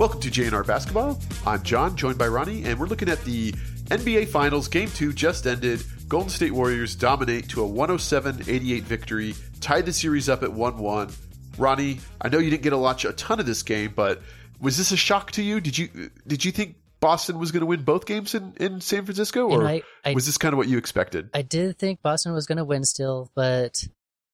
Welcome to JnR Basketball. I'm Jon, joined by Ronnie, and we're looking at the NBA Finals. Game two just ended. Golden State Warriors dominate to a 107 88 victory, tied the series up at 1 1. Ronnie, I know you didn't get to watch a ton of this game, but was this a shock to you? Did you did you think Boston was going to win both games in, in San Francisco, or I, I, was this kind of what you expected? I did think Boston was going to win still, but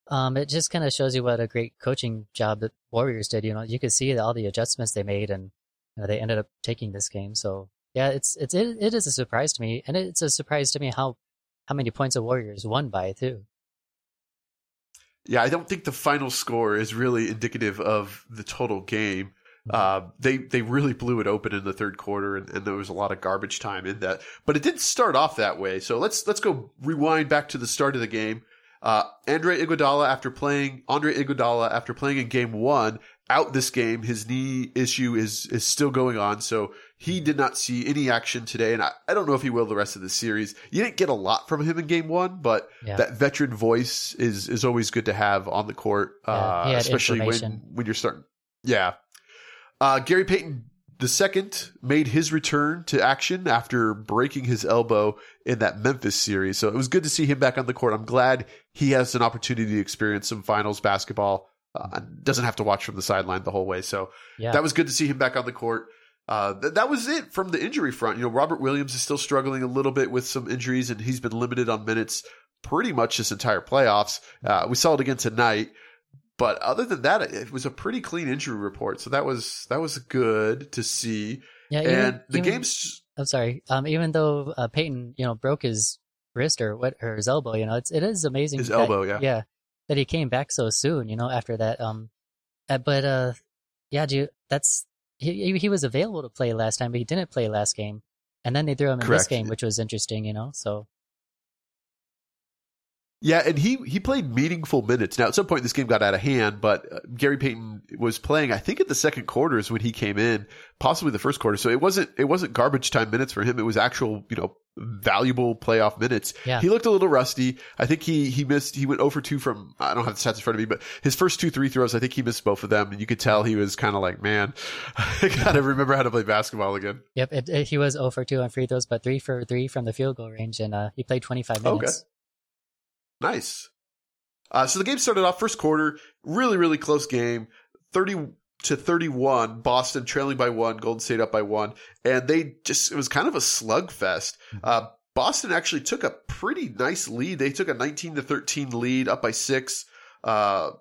um, it just kind of shows you what a great coaching job that Warriors did. You know, you could see all the adjustments they made, and you know, they ended up taking this game. So yeah, it's it's it, it is a surprise to me, and it's a surprise to me how how many points the Warriors won by too. Yeah, I don't think the final score is really indicative of the total game. Uh, they they really blew it open in the third quarter, and, and, there was a lot of garbage time in that. But it didn't start off that way. So let's let's go rewind back to the start of the game. Uh, Andre Iguodala, after playing Andre Iguodala after playing in Game One, out this game. His knee issue is is still going on, so he did not see any action today, and I, I don't know if he will the rest of the series. You didn't get a lot from him in Game One, but yeah. that veteran voice is is always good to have on the court, yeah, uh, especially when when you're starting. Yeah, uh, Gary Payton the second made his return to action after breaking his elbow in that Memphis series. So it was good to see him back on the court. I'm glad he has an opportunity to experience some finals basketball. Uh, doesn't have to watch from the sideline the whole way. So yeah. that was good to see him back on the court. Uh, th- that was it from the injury front. You know, Robert Williams is still struggling a little bit with some injuries, and he's been limited on minutes pretty much this entire playoffs. Uh, we saw it again tonight. But other than that, it was a pretty clean injury report. So that was that was good to see. Yeah, and the even, game's. I'm sorry. Um, even though uh, Payton, you know, broke his wrist or what or his elbow, you know, it's it is amazing. His that, elbow, yeah, yeah, that he came back so soon. You know, after that. Um, uh, but uh, yeah, you, that's he he was available to play last time, but he didn't play last game, and then they threw him in Correct. this game, which was interesting. You know, so yeah, and he he played meaningful minutes. Now, at some point, this game got out of hand, but uh, Gary Payton was playing. I think at the second quarters when he came in, possibly the first quarter. So it wasn't it wasn't garbage time minutes for him. It was actual, you know, valuable playoff minutes. Yeah. He looked a little rusty. I think he he missed. He went over two from. I don't have the stats in front of me, but his first two three throws, I think he missed both of them, and you could tell he was kind of like, man, I gotta remember how to play basketball again. Yep, it, it, he was 0 for two on free throws, but three for three from the field goal range, and uh, he played 25 minutes. Okay. Nice. Uh, so the game started off first quarter, really, really close game, 30 to 31, Boston trailing by one, Golden State up by one. And they just, it was kind of a slugfest. Mm-hmm. Uh, Boston actually took a pretty nice lead. They took a 19 to 13 lead up by six. Uh,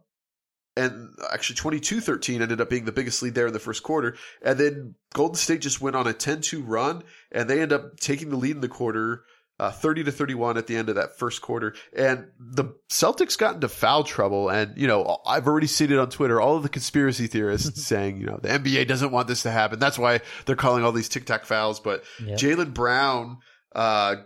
and actually 22-13 ended up being the biggest lead there in the first quarter. And then Golden State just went on a 10-2 run and they end up taking the lead in the quarter uh, 30 to 31 at the end of that first quarter. And the Celtics got into foul trouble. And, you know, I've already seen it on Twitter, all of the conspiracy theorists saying, you know, the NBA doesn't want this to happen. That's why they're calling all these tic tac fouls. But yep. Jaylen Brown, uh,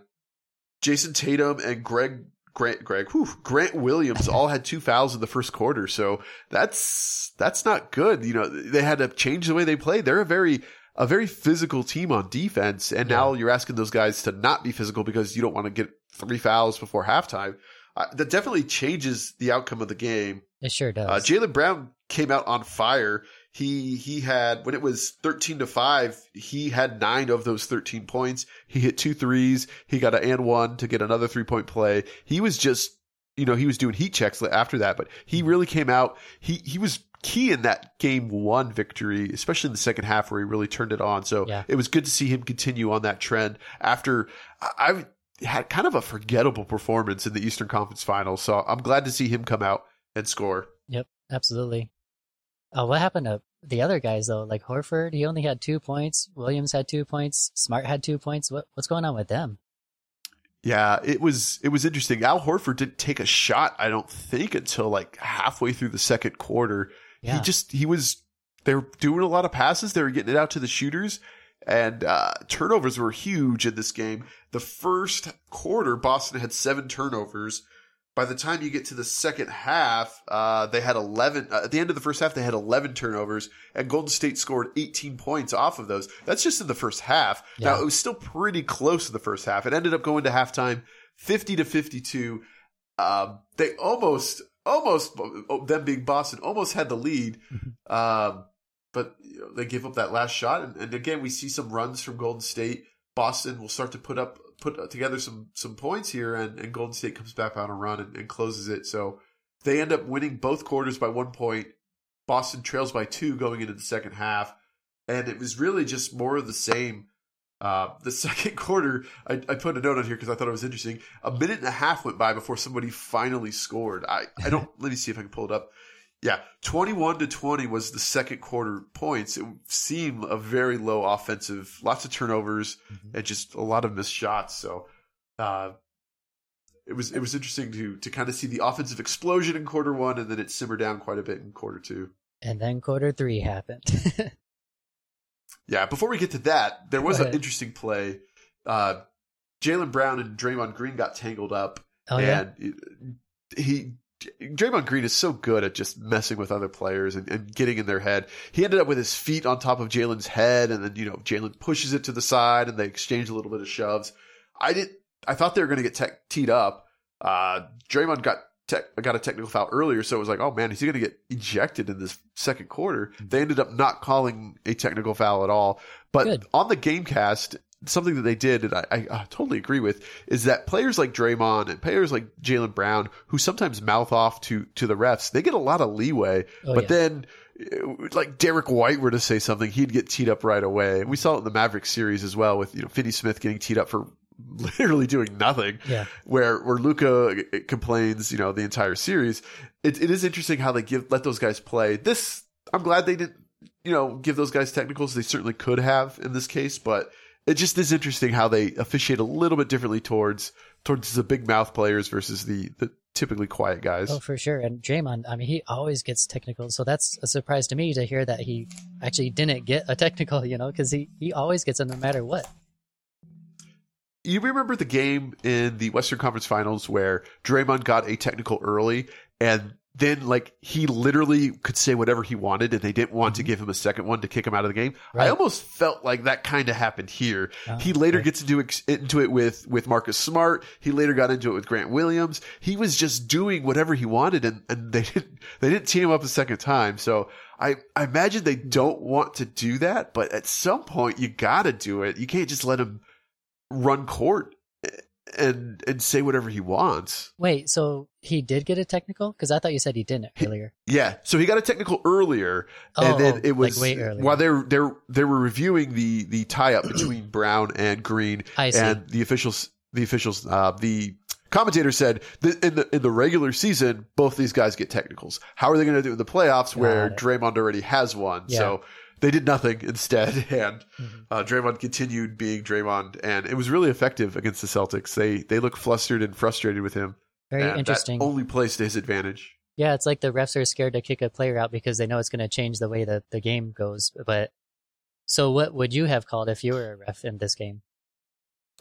Jayson Tatum and Greg Grant, Greg, whew, Grant Williams all had two fouls in the first quarter. So that's, that's not good. You know, they had to change the way they played. They're a very a very physical team on defense, and yeah. now you're asking those guys to not be physical because you don't want to get three fouls before halftime. Uh, that definitely changes the outcome of the game. It sure does. Uh, Jaylen Brown came out on fire. He he had when it was thirteen to five, he had nine of those thirteen points. He hit two threes. He got an and one to get another three point play. He was just you know he was doing heat checks after that, but he really came out. He he was key in that game one victory, especially in the second half where he really turned it on. So yeah. it was good to see him continue on that trend after I had kind of a forgettable performance in the Eastern Conference Finals. So I'm glad to see him come out and score. Yep, absolutely. Uh, what happened to the other guys though? Like Horford, he only had two points. Williams had two points. Smart had two points. What what's going on with them? Yeah, it was it was interesting. Al Horford didn't take a shot, I don't think, until like halfway through the second quarter. Yeah. He just he was they were doing a lot of passes. They were getting it out to the shooters, and uh, turnovers were huge in this game. The first quarter, Boston had seven turnovers. By the time you get to the second half, uh, they had 11. Uh, at the end of the first half, they had 11 turnovers, and Golden State scored 18 points off of those. That's just in the first half. Yeah. Now, it was still pretty close to the first half. It ended up going to halftime 50 to 52. Um, they almost almost them being Boston almost had the lead. Mm-hmm. Um, but you know, they give up that last shot. And, and again, we see some runs from Golden State. Boston will start to put up put together some some points here, and, and Golden State comes back on a run and, and closes it. So they end up winning both quarters by one point. Boston trails by two going into the second half, and it was really just more of the same. Uh, the second quarter, I, I, put a note on here because I thought it was interesting. A minute and a half went by before somebody finally scored. I, I don't, let me see if I can pull it up. Yeah, 21 to 20 was the second quarter points. It seemed a very low offensive, lots of turnovers mm-hmm. and just a lot of missed shots. So, uh, it was it was interesting to to kind of see the offensive explosion in quarter one, and then it simmered down quite a bit in quarter two. And then quarter three happened. yeah, before we get to that, there was an interesting play. Uh, Jaylen Brown and Draymond Green got tangled up, oh, and yeah? he Draymond Green is so good at just messing with other players and, and, getting in their head. He ended up with his feet on top of Jaylen's head, and then you know Jaylen pushes it to the side, and they exchange a little bit of shoves. I didn't. I thought they were going to get te- teed up. Uh, Draymond got te- got a technical foul earlier, so it was like, oh man, is he going to get ejected in this second quarter? Mm-hmm. They ended up not calling a technical foul at all. But Good. on the GameCast, something that they did, and I, I, I, totally agree with, is that players like Draymond and players like Jaylen Brown, who sometimes mouth off to to the refs, they get a lot of leeway. Oh, but yeah. then, like Derrick White were to say something, he'd get teed up right away. And we saw it in the Mavericks series as well, with you know Finney Smith getting teed up for literally doing nothing. Yeah. Where where Luka uh, complains, you know, the entire series. It, it is interesting how they give let those guys play. This I'm glad they didn't, you know, give those guys technicals. They certainly could have in this case, but it just is interesting how they officiate a little bit differently towards towards the big mouth players versus the the typically quiet guys. Oh, for sure. And Draymond, I mean, he always gets technical, so that's a surprise to me to hear that he actually didn't get a technical. You know, because he he always gets them no matter what. You remember the game in the Western Conference Finals where Draymond got a technical early and then like he literally could say whatever he wanted and they didn't want to mm-hmm. give him a second one to kick him out of the game. Right. I almost felt like that kind of happened here. Oh, he later right. gets into into it with with Marcus Smart. He later got into it with Grant Williams. He was just doing whatever he wanted and and they didn't they didn't team him up a second time. So I, I imagine they don't want to do that, but at some point you gotta do it. You can't just let him run court and and say whatever he wants. Wait, so he did get a technical? Because I thought you said he didn't earlier. Yeah, so he got a technical earlier, oh, and then it was like way earlier. while they're they're they were reviewing the the tie up between Brown and Green, and the officials the officials uh, the commentator said that in the in the regular season both these guys get technicals. How are they going to do in the playoffs where Draymond already has one? Yeah. So they did nothing instead, and mm-hmm. uh, Draymond continued being Draymond, and it was really effective against the Celtics. They they look flustered and frustrated with him. Very interesting. only plays to his advantage. Yeah, it's like the refs are scared to kick a player out because they know it's going to change the way that the game goes. But so, what would you have called if you were a ref in this game?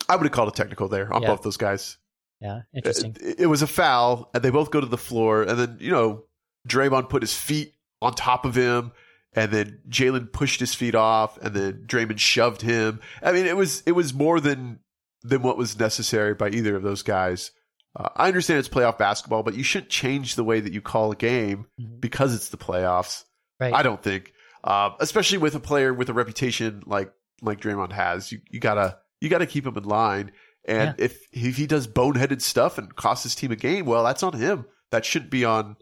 I would have called a technical there on yeah. both those guys. Yeah, interesting. It, it was a foul, and they both go to the floor, and then you know Draymond put his feet on top of him and then Jaylen pushed his feet off, and then Draymond shoved him. I mean, it was it was more than than what was necessary by either of those guys. Uh, I understand it's playoff basketball, but you shouldn't change the way that you call a game mm-hmm. because it's the playoffs. Right. I don't think, uh, especially with a player with a reputation like like Draymond has. You you gotta you gotta keep him in line. And yeah. if if he does boneheaded stuff and costs his team a game, well, that's on him. That shouldn't be on.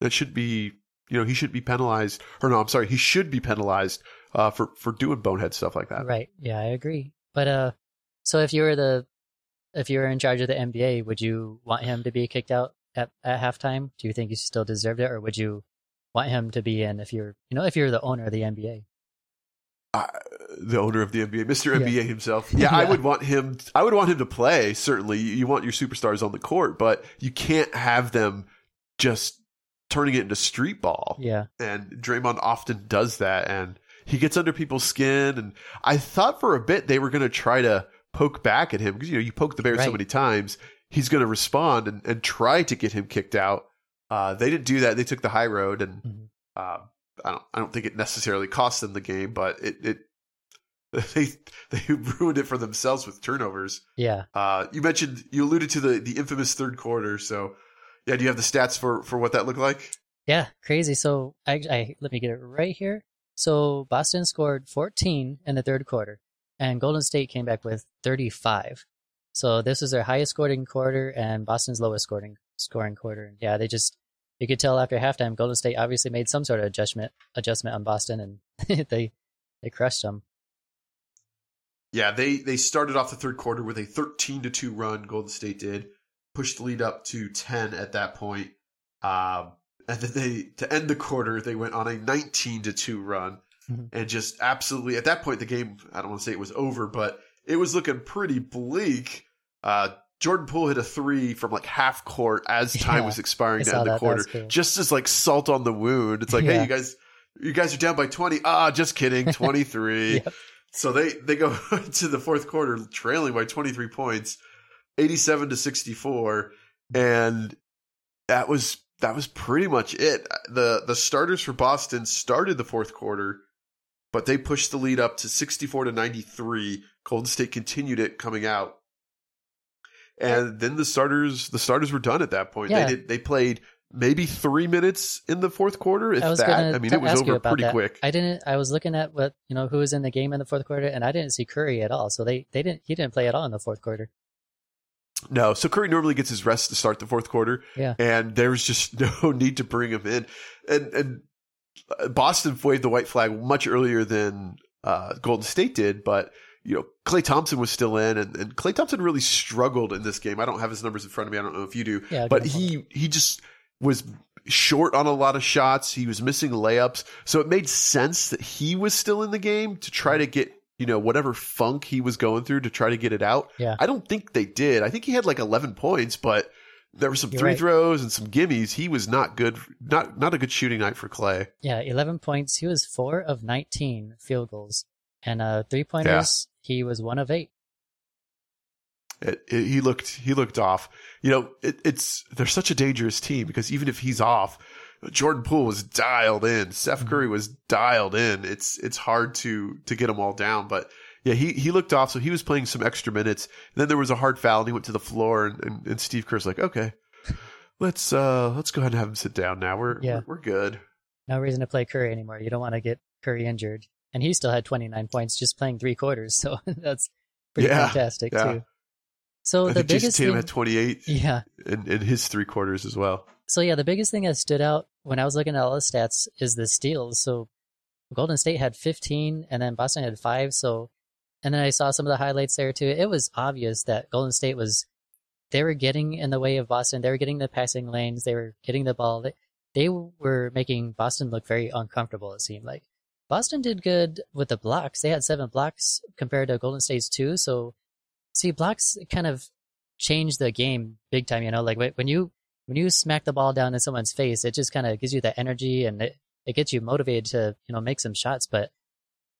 That should be you know, he should be penalized. Or no, I'm sorry, he should be penalized uh, for for doing bonehead stuff like that. Right. Yeah, I agree. But uh, so if you were the if you were in charge of the NBA, would you want him to be kicked out at, at halftime? Do you think he still deserved it, or would you want him to be in if you're you know if you're the owner of the NBA? Uh, the owner of the NBA, Mr. NBA yeah. himself. Yeah, yeah, I would want him. I would want him to play. Certainly, you want your superstars on the court, but you can't have them just turning it into street ball. Yeah. And Draymond often does that and he gets under people's skin and I thought for a bit they were going to try to poke back at him because you know you poke the bear right. so many times he's going to respond and, and try to get him kicked out. Uh, they didn't do that. They took the high road and mm-hmm. uh, I don't I don't think it necessarily cost them the game, but it it they they ruined it for themselves with turnovers. Yeah. Uh, you mentioned you alluded to the the infamous third quarter, so yeah, do you have the stats for for what that looked like? Yeah, crazy. So I, I let me get it right here. So Boston scored 14 in the third quarter, and Golden State came back with 35. So this was their highest scoring quarter and Boston's lowest scoring scoring quarter. And yeah, they just you could tell after halftime, Golden State obviously made some sort of adjustment adjustment on Boston, and they they crushed them. Yeah, they they started off the third quarter with a 13 to two run. Golden State did pushed the lead up to 10 at that point. Um, and then they to end the quarter they went on a 19 to 2 run mm-hmm. and just absolutely at that point the game I don't want to say it was over but it was looking pretty bleak. Uh, Jordan Poole hit a three from like half court as time yeah, was expiring to end the quarter, cool. just as like salt on the wound. It's like, yeah. hey, you guys, you guys are down by twenty. Ah, just kidding, twenty three. yep. So they they go to the fourth quarter trailing by twenty three points, eighty seven to sixty four, and that was that was pretty much it. the The starters for Boston started the fourth quarter, but they pushed the lead up to sixty four to ninety three. Golden State continued it coming out and then the starters the starters were done at that point. Yeah. They did they played maybe three minutes in the fourth quarter. If I that, I mean, it was over pretty that. quick. I didn't. I was looking at what you know who was in the game in the fourth quarter, and I didn't see Curry at all. So they they didn't. He didn't play at all in the fourth quarter. No, so Curry normally gets his rest to start the fourth quarter. Yeah, and there was just no need to bring him in, and and Boston waved the white flag much earlier than uh, Golden State did, but you know, Klay Thompson was still in, and, and Klay Thompson really struggled in this game. I don't have his numbers in front of me. I don't know if you do, yeah, but he he just was short on a lot of shots. He was missing layups, so it made sense that he was still in the game to try to get you know whatever funk he was going through to try to get it out. Yeah, I don't think they did. I think he had like eleven points, but there were some You're three right. throws and some gimmies. He was not good. Not not a good shooting night for Klay. Yeah, eleven points. He was four of nineteen field goals and uh, three pointers he was one of eight. It, it, he looked he looked off. You know, it, it's they're such a dangerous team because even if he's off, Jordan Poole was dialed in. Seth mm-hmm. Curry was dialed in. It's it's hard to to get them all down, but yeah, he he looked off. So he was playing some extra minutes. And then there was a hard foul, and he went to the floor, and, and, and Steve Kerr's like, okay, let's uh let's go ahead and have him sit down now. We're yeah. we're, we're good. No reason to play Curry anymore. You don't want to get Curry injured and he still had 29 points just playing three quarters. So that's pretty yeah, fantastic yeah. too. So I the biggest Jayson Tatum thing, had 28. Yeah, in, in his three quarters as well. So yeah, the biggest thing that stood out when I was looking at all the stats is the steals. So Golden State had 15, and then Boston had five. So, and then I saw some of the highlights there too. It was obvious that Golden State was they were getting in the way of Boston. They were getting the passing lanes. They were getting the ball. They, they were making Boston look very uncomfortable. It seemed like. Boston did good with the blocks. They had seven blocks compared to Golden State's two. So, see, blocks kind of change the game big time. You know, like when you when you smack the ball down in someone's face, it just kind of gives you that energy and it, it gets you motivated to you know make some shots. But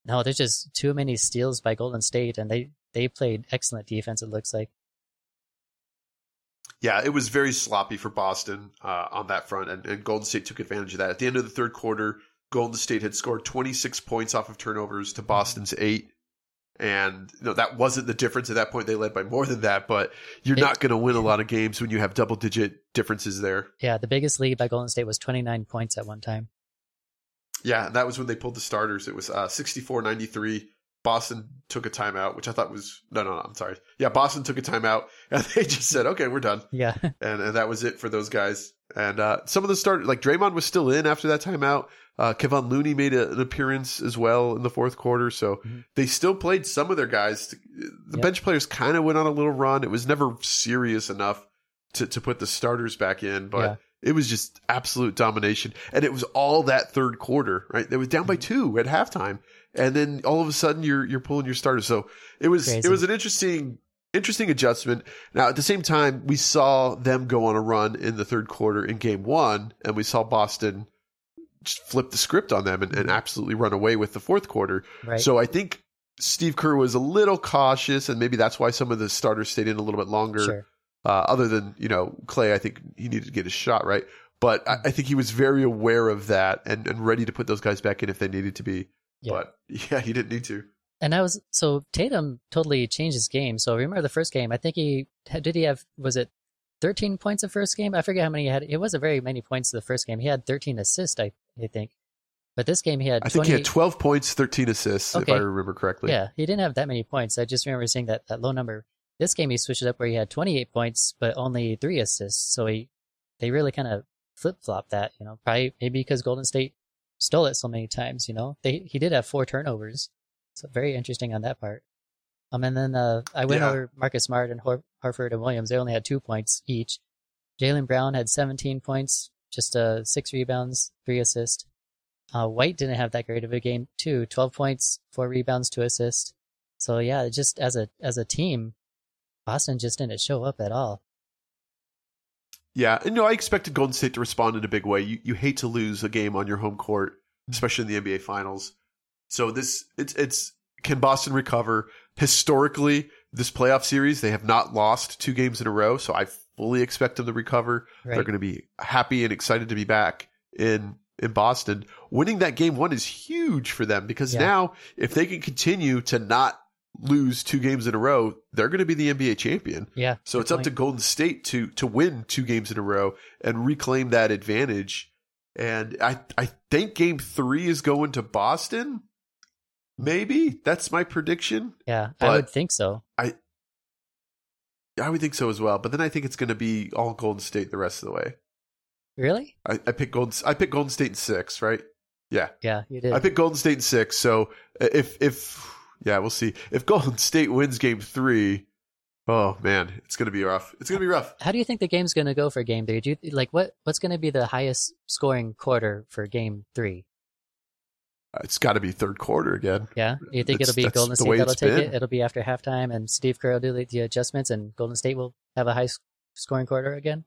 no, there's just too many steals by Golden State, and they they played excellent defense. It looks like. Yeah, it was very sloppy for Boston uh, on that front, and, and Golden State took advantage of that. At the end of the third quarter, Golden State had scored 26 points off of turnovers to Boston's eight. And you know, that wasn't the difference at that point. They led by more than that, but you're not going to win a lot of games when you have double digit differences there. Yeah, the biggest lead by Golden State was 29 points at one time. Yeah, that was when they pulled the starters. It was uh, 64 93. Boston took a timeout, which I thought was no, no, no. I'm sorry. Yeah, Boston took a timeout, and they just said, "Okay, we're done." Yeah, and, and that was it for those guys. And uh, some of the start, like Draymond, was still in after that timeout. Uh, Kevon Looney made a, an appearance as well in the fourth quarter, so mm-hmm. they still played some of their guys. The yep. bench players kind of went on a little run. It was never serious enough to to put the starters back in, but. Yeah. It was just absolute domination. And it was all that third quarter, right? They was down by mm-hmm. two at halftime. And then all of a sudden you're you're pulling your starters. So it was Crazy. it was an interesting interesting adjustment. Now, at the same time, we saw them go on a run in the third quarter in game one, and we saw Boston just flip the script on them and, and absolutely run away with the fourth quarter. Right. So I think Steve Kerr was a little cautious, and maybe that's why some of the starters stayed in a little bit longer. Sure. Uh, other than you know Klay, I think he needed to get his shot right, but I, I, think he was very aware of that and, and ready to put those guys back in if they needed to be. Yeah. But yeah, he didn't need to. And I was so Tatum totally changed his game. So remember the first game? I think he did he have was it 13 points the first game? I forget how many he had. It wasn't very many points the first game. He had 13 assists, I, I think. But this game he had I think he had 12 points, 13 assists, if I remember correctly. Yeah, he didn't have that many points. I just remember seeing that, that low number. This game he switched it up where he had 28 points but only three assists. So he they really kind of flip flop that. You know, probably maybe because Golden State stole it so many times. You know, they he did have four turnovers. So very interesting on that part. Um, and then uh, I went Yeah. over Marcus Smart and Hor- Horford and Williams. They only had two points each. Jaylen Brown had 17 points, just uh, six rebounds, three assists. Uh, White didn't have that great of a game too. 12 points, four rebounds, two assists. So yeah, just as a as a team, Boston just didn't show up at all. Yeah, and no, I expected Golden State to respond in a big way. You you hate to lose a game on your home court, Mm-hmm. especially in the NBA Finals. So this it's it's can Boston recover? Historically, this playoff series they have not lost two games in a row, so I fully expect them to recover. Right? They're going to be happy and excited to be back in in Boston. Winning that game one is huge for them because Yeah. now if they can continue to not lose two games in a row, they're going to be the NBA champion. yeah. So it's up to Golden State to to win two games in a row and reclaim that advantage. And I I think game three is going to Boston. Maybe that's my prediction. Yeah, I would think so. I I would think so as well. But then I think it's going to be all Golden State the rest of the way. Really? I, I pick Golden. I pick Golden State in six, right? Yeah, Yeah, you did. I pick Golden State in six. So if if yeah, we'll see. If Golden State wins game three, oh man, it's going to be rough. It's going to be rough. How do you think the game's going to go for game three? Do you like what what's going to be the highest scoring quarter for game three? Uh, it's got to be third quarter again. Yeah, you think That's- it'll be Golden State that'll take been. it? It'll be after halftime, and Steve Kerr will do the, adjustments, and Golden State will have a high scoring quarter again.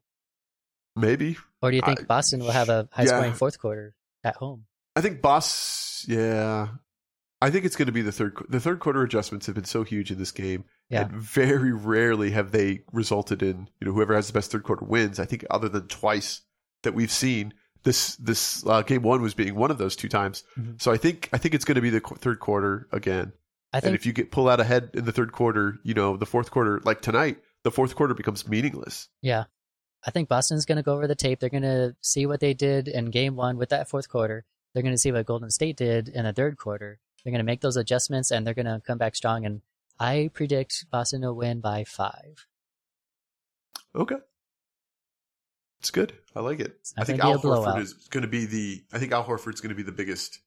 Maybe Or do you think I- Boston will have a high scoring fourth quarter at home? I think Boss. Yeah, I think it's going to be the third. The third quarter adjustments have been so huge in this game, Yeah. and very rarely have they resulted in you know whoever has the best third quarter wins. I think other than twice that we've seen this this uh, game one was being one of those two times. Mhm. So I think I think it's going to be the qu- third quarter again. I and think if you get pull out ahead in the third quarter, you know the fourth quarter like tonight, the fourth quarter becomes meaningless. Yeah. I think Boston's going to go over the tape. They're going to see what they did in game one with that fourth quarter. They're going to see what Golden State did in the third quarter. They're going to make those adjustments and they're going to come back strong. And I predict Boston will win by five. Okay. It's good. I like it. I think Al be a blowout. Horford is going to be the. I think Al Horford's going to be the biggest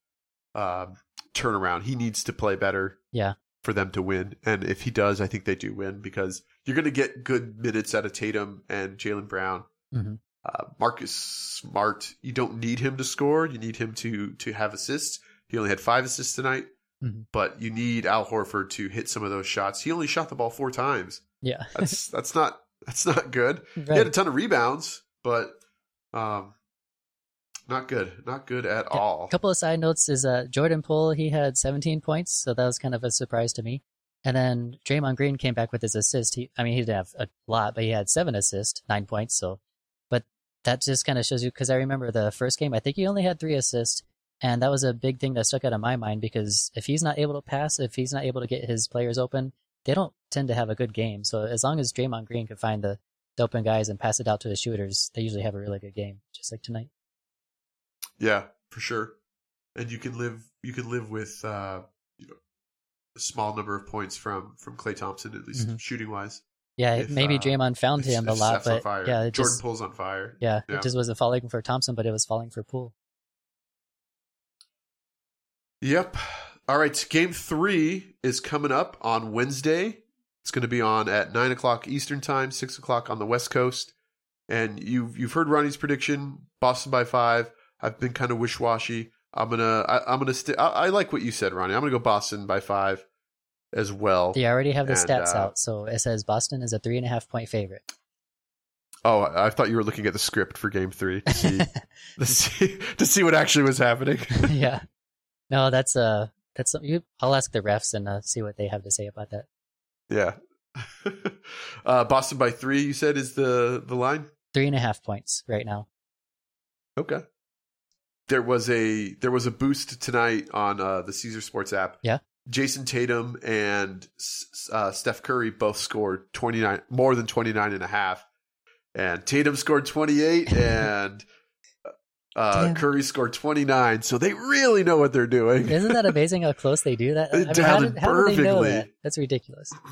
um, turnaround. He needs to play better. Yeah. For them to win, and if he does, I think they do win because you're going to get good minutes out of Tatum and Jaylen Brown. Mhm. Uh, Marcus Smart, you don't need him to score. You need him to to have assists. He only had five assists tonight, Mhm. but you need Al Horford to hit some of those shots. He only shot the ball four times. Yeah. That's that's not that's not good. He had a ton of rebounds, but um, not good. Not good at Yeah, all. A couple of side notes is uh, Jordan Poole, he had 17 points, so that was kind of a surprise to me. And then Draymond Green came back with his assist. He, I mean, he didn't have a lot, but he had seven assists, nine points. So, but that just kind of shows you because I remember the first game, I think he only had three assists, and that was a big thing that stuck out of my mind because if he's not able to pass, if he's not able to get his players open, they don't tend to have a good game. So as long as Draymond Green can find the, the open guys and pass it out to the shooters, they usually have a really good game, just like tonight. Yeah, for sure. And you can live you can live with uh, you know a small number of points from from Klay Thompson at least Mhm. shooting wise. Yeah, If, maybe uh, Draymond found him a lot, but yeah, Jordan just Poole's on fire. yeah, Yeah. it just wasn't falling for Thompson, but it was falling for Poole. Yep. All right. Game three is coming up on Wednesday. It's going to be on at nine o'clock Eastern time, six o'clock on the West Coast. And you've you've heard Ronnie's prediction, Boston by five. I've been kind of wish washy. I'm gonna I, I'm gonna st- I, I like what you said, Ronnie. I'm gonna go Boston by five as well. They already have the And, stats uh, out, so it says Boston is a three and a half point favorite. Oh, I I thought you were looking at the script for Game Three to see to see, to see what actually was happening. yeah, no, that's uh, that's something you. I'll ask the refs and uh, see what they have to say about that. yeah. uh, Boston by three. You said is the the line. Three and a half points right now. Okay. There was a there was a boost tonight on uh, the Caesar Sports app. Yeah. Jayson Tatum and uh, Steph Curry both scored 29 more than 29 and a half. And Tatum scored 28 and Uh, Curry scored 29, so they really know what they're doing. Isn't that amazing how close they do that? I mean, how, did, it how do they know perfectly. that? That's ridiculous.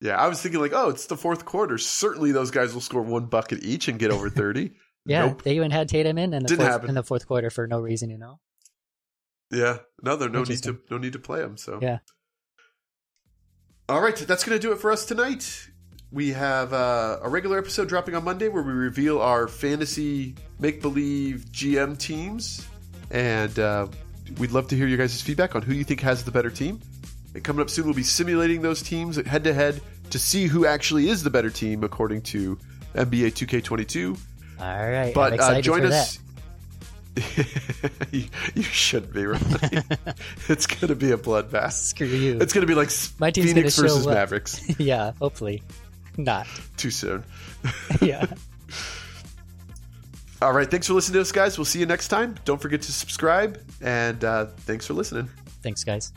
Yeah, I was thinking like, oh, it's the fourth quarter. Certainly, those guys will score one bucket each and get over 30. Yeah, Nope. they even had Tatum in in the, Didn't fourth, in the fourth quarter for no reason, you know. Yeah, no, there's no need to no need to play them. So Yeah. All right, that's going to do it for us tonight. We have uh, a regular episode dropping on Monday where we reveal our fantasy make believe GM teams, and uh, we'd love to hear your guys' feedback on who you think has the better team. And coming up soon, we'll be simulating those teams head to head to see who actually is the better team according to NBA 2K22. All right, But uh, join us. you, you should be right. it's going to be a bloodbath. Screw you. It's going to be like My team's Phoenix versus. Mavericks. yeah, hopefully not. Too soon. Yeah. All right. Thanks for listening to us, guys. We'll see you next time. Don't forget to subscribe. And uh, thanks for listening. Thanks, guys.